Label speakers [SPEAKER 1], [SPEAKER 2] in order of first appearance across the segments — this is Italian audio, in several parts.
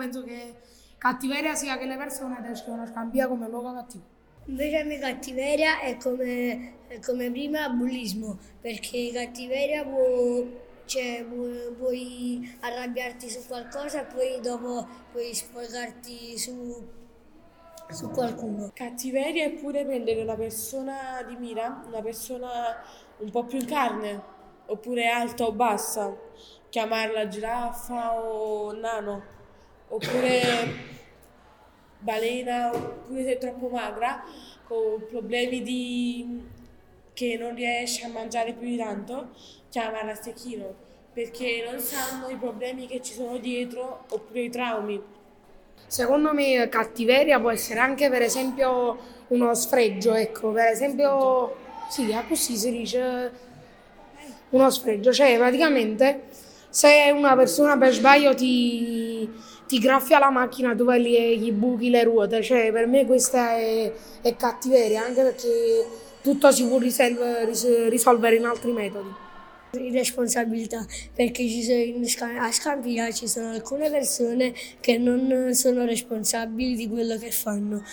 [SPEAKER 1] penso che cattiveria sia che le persone devono scambiare come luogo cattivo.
[SPEAKER 2] Invece a me cattiveria è come, è come prima bullismo, perché cattiveria può, cioè, pu- puoi arrabbiarti su qualcosa e poi dopo puoi sfogarti su, su qualcuno.
[SPEAKER 3] Cattiveria è pure prendere una persona di mira, una persona un po' più in carne, oppure alta o bassa, chiamarla giraffa o nano, oppure balena, oppure se è troppo magra, con problemi di che non riesce a mangiare più di tanto, chiamarla stecchino, perché non sanno i problemi che ci sono dietro oppure i traumi.
[SPEAKER 1] Secondo me cattiveria può essere anche per esempio uno sfregio, ecco, per esempio, sì, così si dice uno sfregio, cioè praticamente se una persona per sbaglio ti, ti graffia la macchina tu vai gli buchi le ruote, cioè per me questa è, è cattiveria, anche perché tutto si può risolvere in altri metodi.
[SPEAKER 2] Irresponsabilità, perché ci sono a Scampia ci sono alcune persone che non sono responsabili di quello che fanno,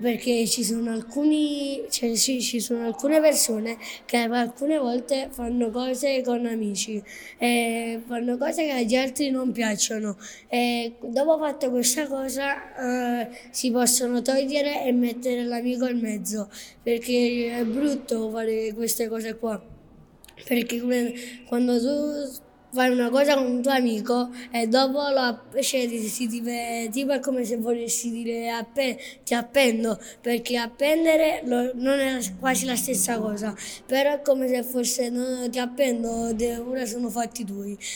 [SPEAKER 2] perché ci sono, alcuni, cioè, sì, ci sono alcune persone che alcune volte fanno cose con amici, e fanno cose che agli altri non piacciono e dopo fatto questa cosa eh, si possono togliere e mettere l'amico in mezzo, perché è brutto fare queste cose qua. Perché come- quando tu fai una cosa con un tuo amico e dopo lo app- cioè, si ti ve- tipo è come se volessi dire appe- ti appendo, perché appendere lo- non è quasi la stessa cosa, però è come se fosse no, ti appendo, ora sono fatti tuoi.